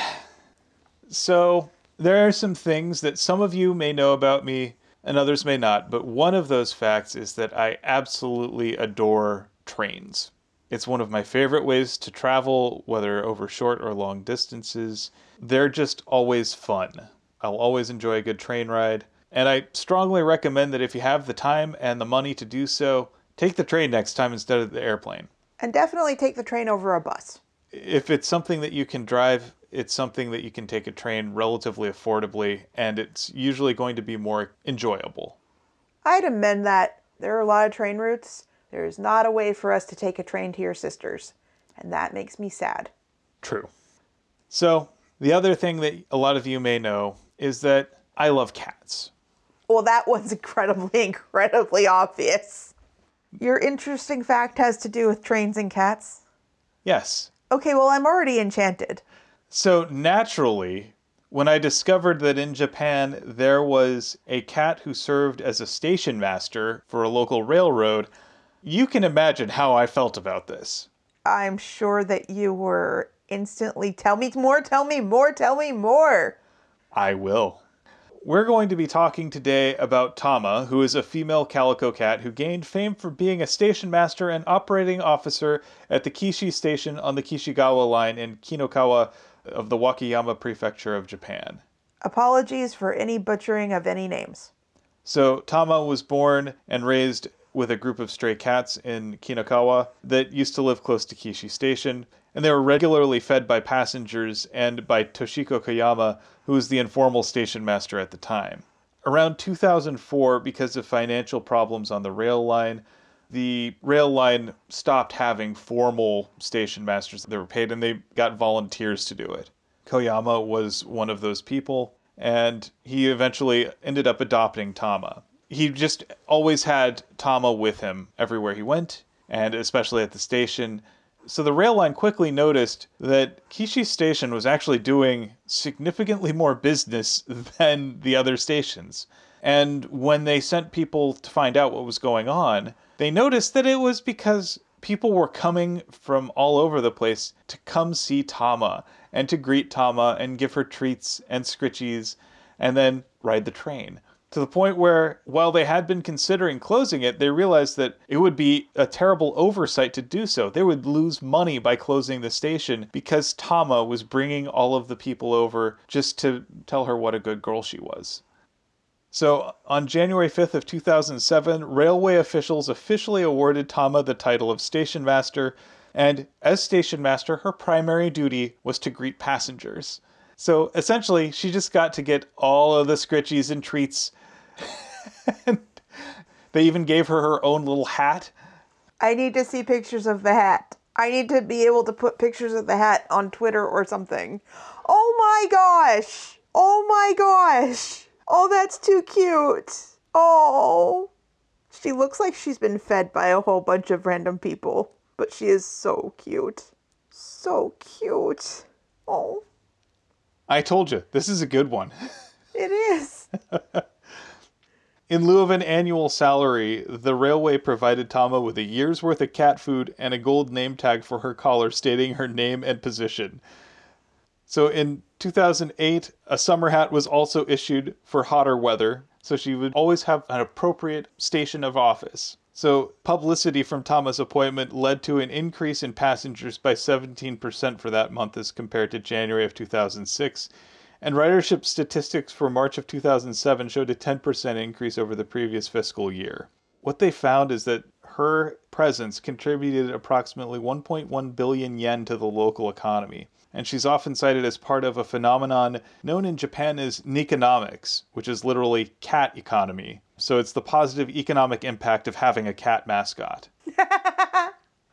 So, there are some things that some of you may know about me and others may not, but one of those facts is that I absolutely adore trains. It's one of my favorite ways to travel, whether over short or long distances. They're just always fun. I'll always enjoy a good train ride. And I strongly recommend that if you have the time and the money to do so, take the train next time instead of the airplane. And definitely take the train over a bus. If it's something that you can drive, it's something that you can take a train relatively affordably, and it's usually going to be more enjoyable. I'd amend that. There are a lot of train routes. There is not a way for us to take a train to your sister's, and that makes me sad. True. So, the other thing that a lot of you may know is that I love cats. Well, that one's incredibly, incredibly obvious. Your interesting fact has to do with trains and cats? Yes. Okay, well, I'm already enchanted. So naturally, when I discovered that in Japan there was a cat who served as a station master for a local railroad, you can imagine how I felt about this. I'm sure that you were instantly tell me more, tell me more, tell me more. I will. We're going to be talking today about Tama, who is a female calico cat who gained fame for being a station master and operating officer at the Kishi station on the Kishigawa line in Kinokawa of the Wakayama prefecture of Japan. Apologies for any butchering of any names. So, Tama was born and raised with a group of stray cats in Kinokawa that used to live close to Kishi Station, and they were regularly fed by passengers and by Toshiko Koyama, who was the informal station master at the time. Around 2004, because of financial problems on the rail line, the rail line stopped having formal station masters that were paid and they got volunteers to do it. Koyama was one of those people, and he eventually ended up adopting Tama he just always had Tama with him everywhere he went, and especially at the station. So the rail line quickly noticed that Kishi Station was actually doing significantly more business than the other stations. And when they sent people to find out what was going on, they noticed that it was because people were coming from all over the place to come see Tama and to greet Tama and give her treats and scritchies and then ride the train to the point where, while they had been considering closing it, they realized that it would be a terrible oversight to do so. They would lose money by closing the station because Tama was bringing all of the people over just to tell her what a good girl she was. So, on January 5th of 2007, railway officials officially awarded Tama the title of station master, and as station master, her primary duty was to greet passengers. So essentially, she just got to get all of the scritchies and treats they even gave her her own little hat. I need to see pictures of the hat. I need to be able to put pictures of the hat on Twitter or something. Oh my gosh! Oh my gosh! Oh, that's too cute. Oh. She looks like she's been fed by a whole bunch of random people, but she is so cute. So cute. Oh, I told you, this is a good one. it is. In lieu of an annual salary, the railway provided Tama with a year's worth of cat food and a gold name tag for her collar stating her name and position. So in 2008, a summer hat was also issued for hotter weather, so she would always have an appropriate station of office. So, publicity from Tama's appointment led to an increase in passengers by 17% for that month as compared to January of 2006. And ridership statistics for March of 2007 showed a 10% increase over the previous fiscal year. What they found is that her presence contributed approximately 1.1 billion yen to the local economy and she's often cited as part of a phenomenon known in Japan as Nekonomics, which is literally cat economy. So it's the positive economic impact of having a cat mascot.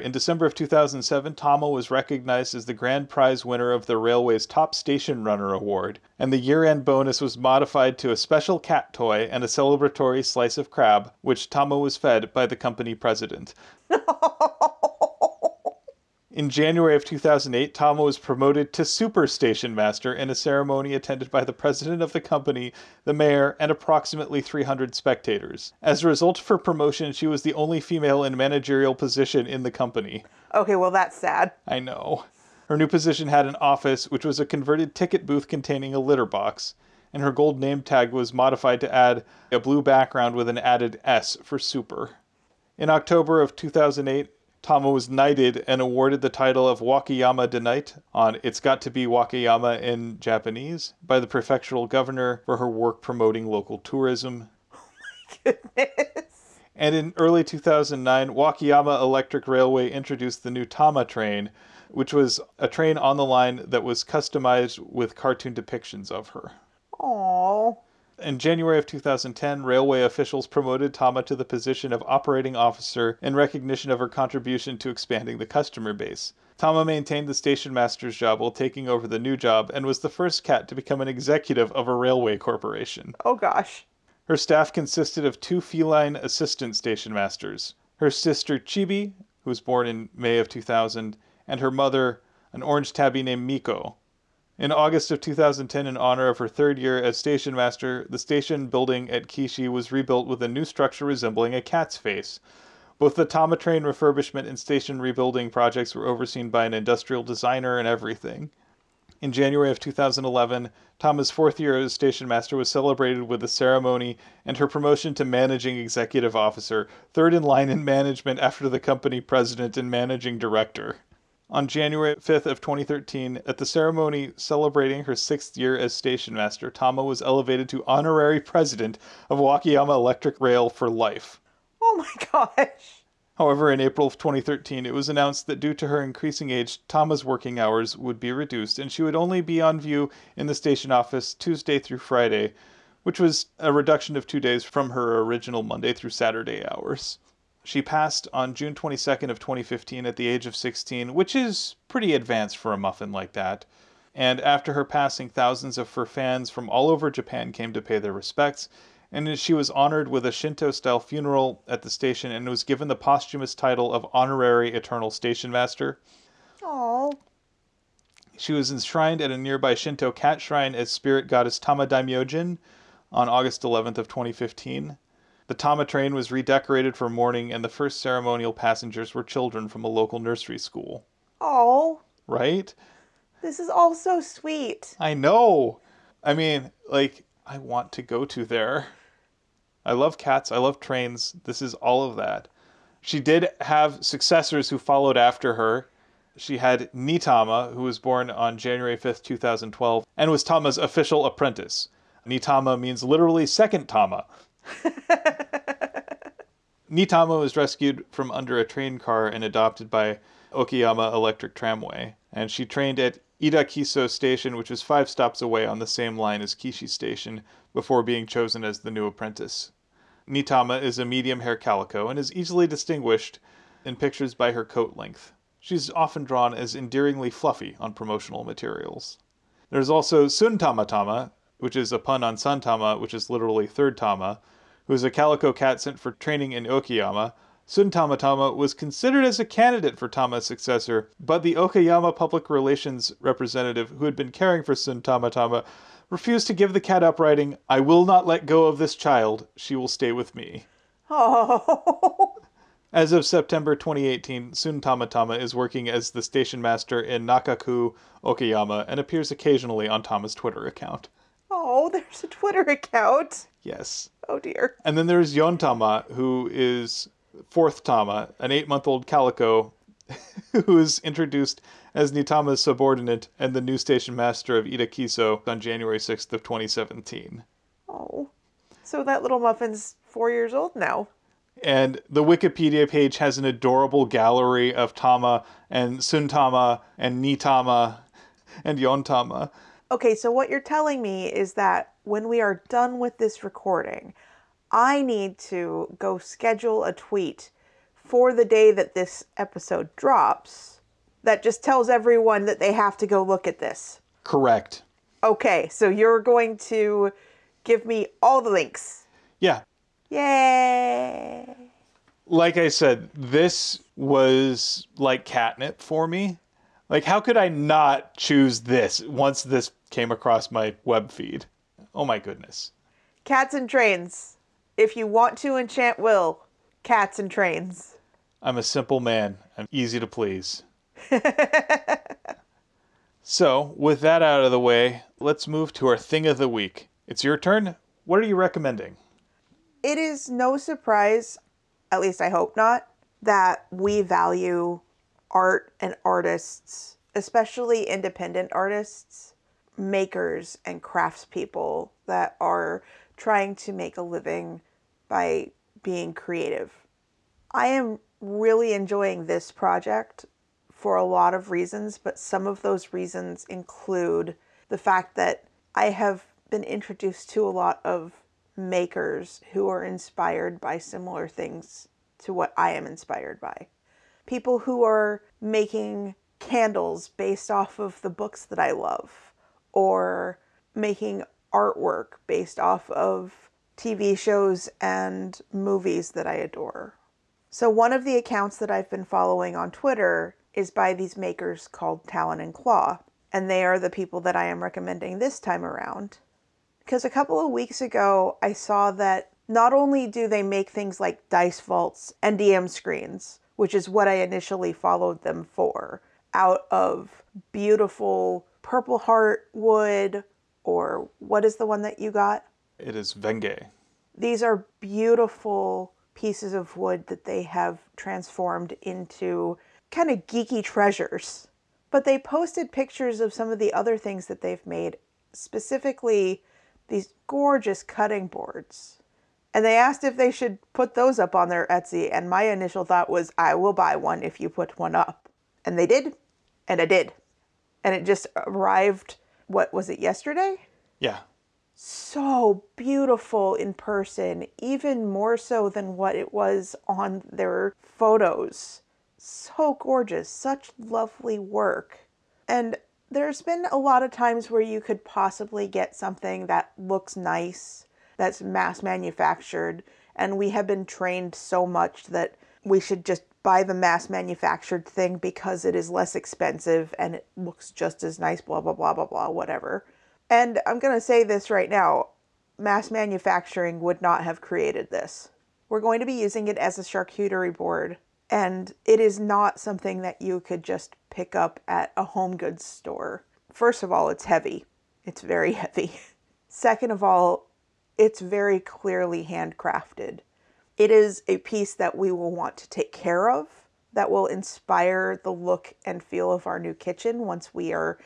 In December of 2007, Tama was recognized as the grand prize winner of the railway's Top Station Runner Award, and the year end bonus was modified to a special cat toy and a celebratory slice of crab, which Tama was fed by the company president. In January of 2008, Tama was promoted to Super Station Master in a ceremony attended by the president of the company, the mayor, and approximately 300 spectators. As a result of her promotion, she was the only female in managerial position in the company. Okay, well, that's sad. I know. Her new position had an office, which was a converted ticket booth containing a litter box, and her gold name tag was modified to add a blue background with an added S for super. In October of 2008, Tama was knighted and awarded the title of Wakayama de Knight on It's Got to Be Wakayama in Japanese by the prefectural governor for her work promoting local tourism. Oh my goodness. And in early 2009, Wakayama Electric Railway introduced the new Tama train, which was a train on the line that was customized with cartoon depictions of her. Aww. In January of 2010, railway officials promoted Tama to the position of operating officer in recognition of her contribution to expanding the customer base. Tama maintained the station master's job while taking over the new job and was the first cat to become an executive of a railway corporation. Oh gosh. Her staff consisted of two feline assistant station masters her sister Chibi, who was born in May of 2000, and her mother, an orange tabby named Miko, in August of 2010, in honor of her third year as station master, the station building at Kishi was rebuilt with a new structure resembling a cat's face. Both the Tama train refurbishment and station rebuilding projects were overseen by an industrial designer and everything. In January of 2011, Tama's fourth year as station master was celebrated with a ceremony and her promotion to managing executive officer, third in line in management after the company president and managing director on January 5th of 2013 at the ceremony celebrating her 6th year as station master, Tama was elevated to honorary president of Wakayama Electric Rail for life. Oh my gosh. However, in April of 2013, it was announced that due to her increasing age, Tama's working hours would be reduced and she would only be on view in the station office Tuesday through Friday, which was a reduction of two days from her original Monday through Saturday hours. She passed on June 22nd of 2015 at the age of 16, which is pretty advanced for a muffin like that. And after her passing, thousands of her fans from all over Japan came to pay their respects, and she was honored with a Shinto-style funeral at the station and was given the posthumous title of Honorary Eternal Station Master. Aww. She was enshrined at a nearby Shinto cat shrine as spirit goddess Tama Daimyojin on August 11th of 2015. The Tama train was redecorated for mourning, and the first ceremonial passengers were children from a local nursery school. Oh. Right? This is all so sweet. I know. I mean, like, I want to go to there. I love cats. I love trains. This is all of that. She did have successors who followed after her. She had Nitama, who was born on January 5th, 2012, and was Tama's official apprentice. Nitama means literally second Tama. Nitama was rescued from under a train car and adopted by Okayama Electric Tramway, and she trained at Itakiso Station, which was five stops away on the same line as Kishi Station, before being chosen as the new apprentice. Nitama is a medium hair calico and is easily distinguished in pictures by her coat length. She's often drawn as endearingly fluffy on promotional materials. There's also Sun Tama, which is a pun on Santama, which is literally third Tama, who is a calico cat sent for training in Okayama. Suntama Tama was considered as a candidate for Tama's successor, but the Okayama public relations representative who had been caring for Suntama Tama refused to give the cat up, writing, I will not let go of this child. She will stay with me. Oh. As of September 2018, Sun Tamatama is working as the station master in Nakaku, Okayama, and appears occasionally on Tama's Twitter account. Oh, there's a Twitter account. Yes. Oh dear. And then there's Yontama, who is fourth Tama, an eight month old calico who is introduced as Nitama's subordinate and the new station master of Itakiso on January 6th of 2017. Oh. So that little muffin's four years old now. And the Wikipedia page has an adorable gallery of Tama and Suntama and Nitama and Yontama. Okay, so what you're telling me is that when we are done with this recording, I need to go schedule a tweet for the day that this episode drops that just tells everyone that they have to go look at this. Correct. Okay, so you're going to give me all the links. Yeah. Yay! Like I said, this was like catnip for me. Like, how could I not choose this once this came across my web feed? Oh my goodness. Cats and trains. If you want to enchant Will, cats and trains. I'm a simple man. I'm easy to please. so, with that out of the way, let's move to our thing of the week. It's your turn. What are you recommending? It is no surprise, at least I hope not, that we value art and artists, especially independent artists, makers, and craftspeople that are trying to make a living by being creative. I am really enjoying this project for a lot of reasons, but some of those reasons include the fact that I have been introduced to a lot of makers who are inspired by similar things to what I am inspired by. People who are making candles based off of the books that I love, or making artwork based off of TV shows and movies that I adore. So, one of the accounts that I've been following on Twitter is by these makers called Talon and Claw, and they are the people that I am recommending this time around. Because a couple of weeks ago, I saw that not only do they make things like dice vaults and DM screens, which is what I initially followed them for, out of beautiful purple heart wood, or what is the one that you got? It is wenge. These are beautiful pieces of wood that they have transformed into kind of geeky treasures. But they posted pictures of some of the other things that they've made, specifically these gorgeous cutting boards. And they asked if they should put those up on their Etsy, and my initial thought was, I will buy one if you put one up. And they did, and I did. And it just arrived, what was it, yesterday? Yeah. So beautiful in person, even more so than what it was on their photos. So gorgeous, such lovely work. And there's been a lot of times where you could possibly get something that looks nice, that's mass manufactured, and we have been trained so much that we should just buy the mass manufactured thing because it is less expensive and it looks just as nice, blah, blah, blah, blah, blah, whatever. And I'm going to say this right now mass manufacturing would not have created this. We're going to be using it as a charcuterie board, and it is not something that you could just pick up at a home goods store. First of all, it's heavy, it's very heavy. Second of all, it's very clearly handcrafted. It is a piece that we will want to take care of, that will inspire the look and feel of our new kitchen once we are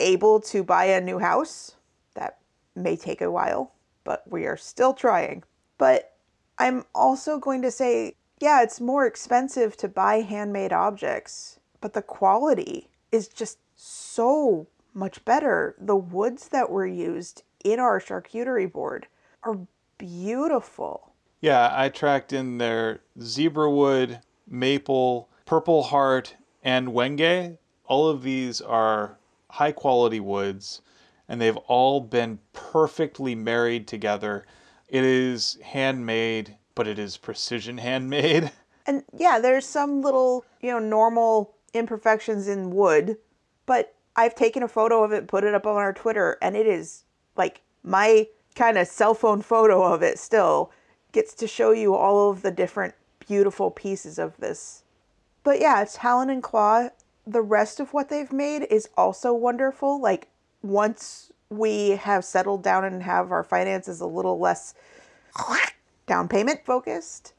able to buy a new house. That may take a while, but we are still trying. But I'm also going to say, yeah, it's more expensive to buy handmade objects, but the quality is just so much better. The woods that were used in our charcuterie board are beautiful. Yeah, I tracked in their zebra wood, maple, purple heart, and wenge. All of these are high quality woods, and they've all been perfectly married together. It is handmade, but it is precision handmade. And yeah, there's some little, you know, normal imperfections in wood, but I've taken a photo of it, put it up on our Twitter, and it is like my kind of cell phone photo of it still gets to show you all of the different beautiful pieces of this. But yeah, it's Talon and Claw, the rest of what they've made is also wonderful. Like once we have settled down and have our finances a little less down payment focused,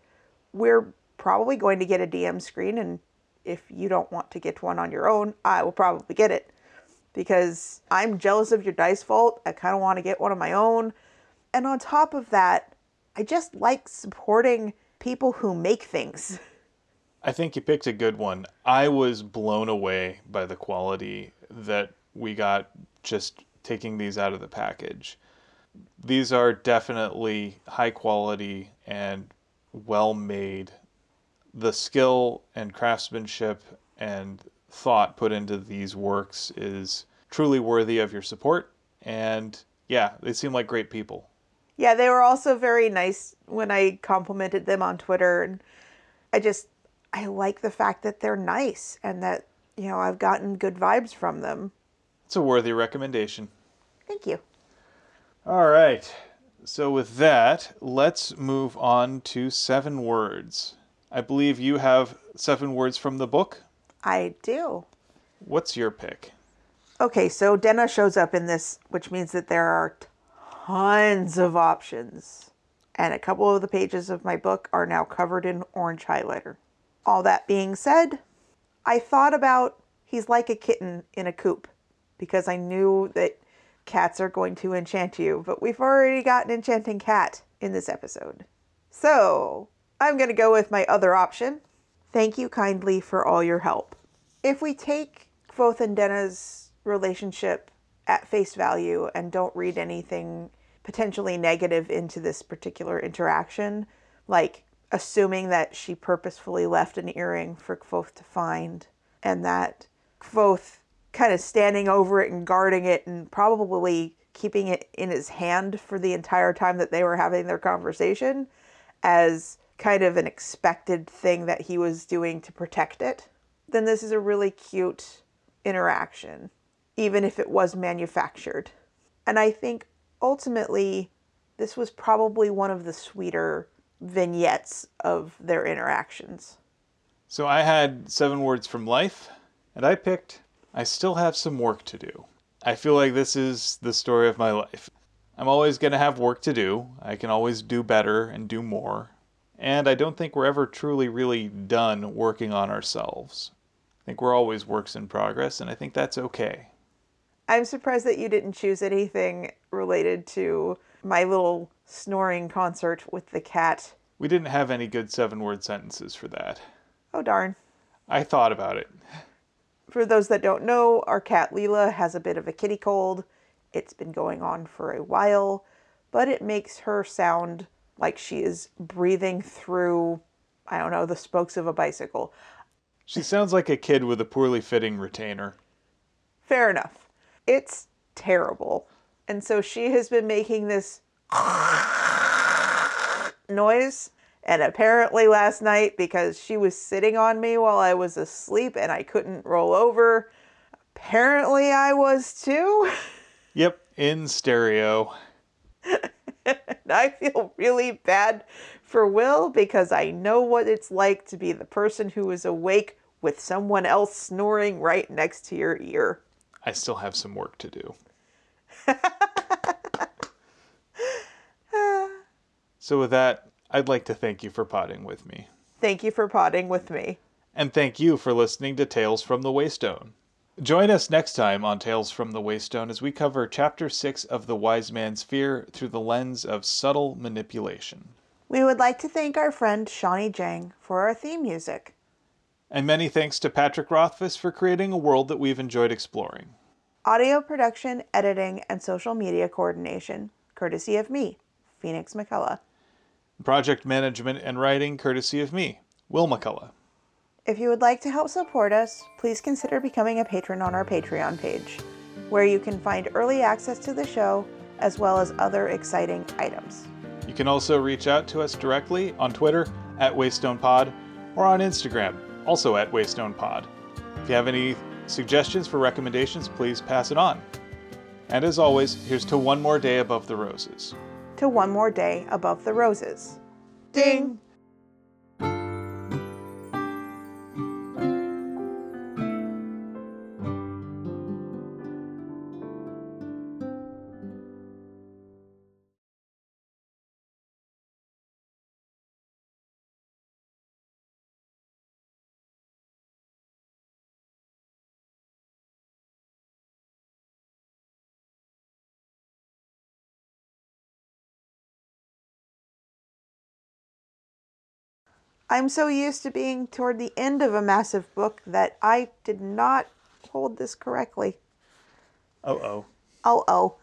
we're probably going to get a DM screen. And if you don't want to get one on your own, I will probably get it because I'm jealous of your dice vault. I kind of want to get one of my own. And on top of that, I just like supporting people who make things. I think you picked a good one. I was blown away by the quality that we got just taking these out of the package. These are definitely high quality and well made the skill and craftsmanship and thought put into these works is truly worthy of your support. And yeah, they seem like great people. Yeah, they were also very nice when I complimented them on Twitter. And I just, I like the fact that they're nice and that, you know, I've gotten good vibes from them. It's a worthy recommendation. Thank you. All right. So, with that, let's move on to seven words. I believe you have seven words from the book. I do. What's your pick? Okay, so Denna shows up in this, which means that there are tons of options. And a couple of the pages of my book are now covered in orange highlighter. All that being said, I thought about he's like a kitten in a coop because I knew that cats are going to enchant you, but we've already got an enchanting cat in this episode. So I'm going to go with my other option. Thank you kindly for all your help. If we take Kvothe and Denna's relationship at face value and don't read anything potentially negative into this particular interaction, like assuming that she purposefully left an earring for Kvothe to find, and that Kvothe kind of standing over it and guarding it and probably keeping it in his hand for the entire time that they were having their conversation as kind of an expected thing that he was doing to protect it, then this is a really cute interaction, even if it was manufactured. And I think ultimately, this was probably one of the sweeter vignettes of their interactions. So I had seven words from life, and I picked I still have some work to do. I feel like this is the story of my life. I'm always going to have work to do. I can always do better and do more. And I don't think we're ever truly, really done working on ourselves. I think we're always works in progress, and I think that's okay. I'm surprised that you didn't choose anything related to my little snoring concert with the cat. We didn't have any good seven word sentences for that. Oh, darn. I thought about it. For those that don't know, our cat Leela has a bit of a kitty cold. It's been going on for a while, but it makes her sound like she is breathing through, I don't know, the spokes of a bicycle. She sounds like a kid with a poorly fitting retainer. Fair enough. It's terrible. And so she has been making this noise. And apparently, last night, because she was sitting on me while I was asleep and I couldn't roll over, apparently I was too. Yep, in stereo. I feel really bad for Will because I know what it's like to be the person who is awake with someone else snoring right next to your ear. I still have some work to do. so, with that, I'd like to thank you for potting with me. Thank you for potting with me. And thank you for listening to Tales from the Waystone. Join us next time on Tales from the Waystone as we cover Chapter 6 of The Wise Man's Fear through the lens of subtle manipulation. We would like to thank our friend Shawnee Jang for our theme music. And many thanks to Patrick Rothfuss for creating a world that we've enjoyed exploring. Audio production, editing, and social media coordination, courtesy of me, Phoenix McCullough. Project management and writing, courtesy of me, Will McCullough. If you would like to help support us, please consider becoming a patron on our Patreon page. where you can find early access to the show as well as other exciting items. You can also reach out to us directly on Twitter at WaystonePod or on Instagram, also at WaystonePod. If you have any suggestions for recommendations, please pass it on. And as always, here's to one more day above the roses. To one more day above the roses. Ding! I'm so used to being toward the end of a massive book that I did not hold this correctly. Oh oh. Oh oh.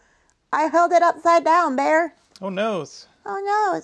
I held it upside down, Bear. Oh no. Oh no.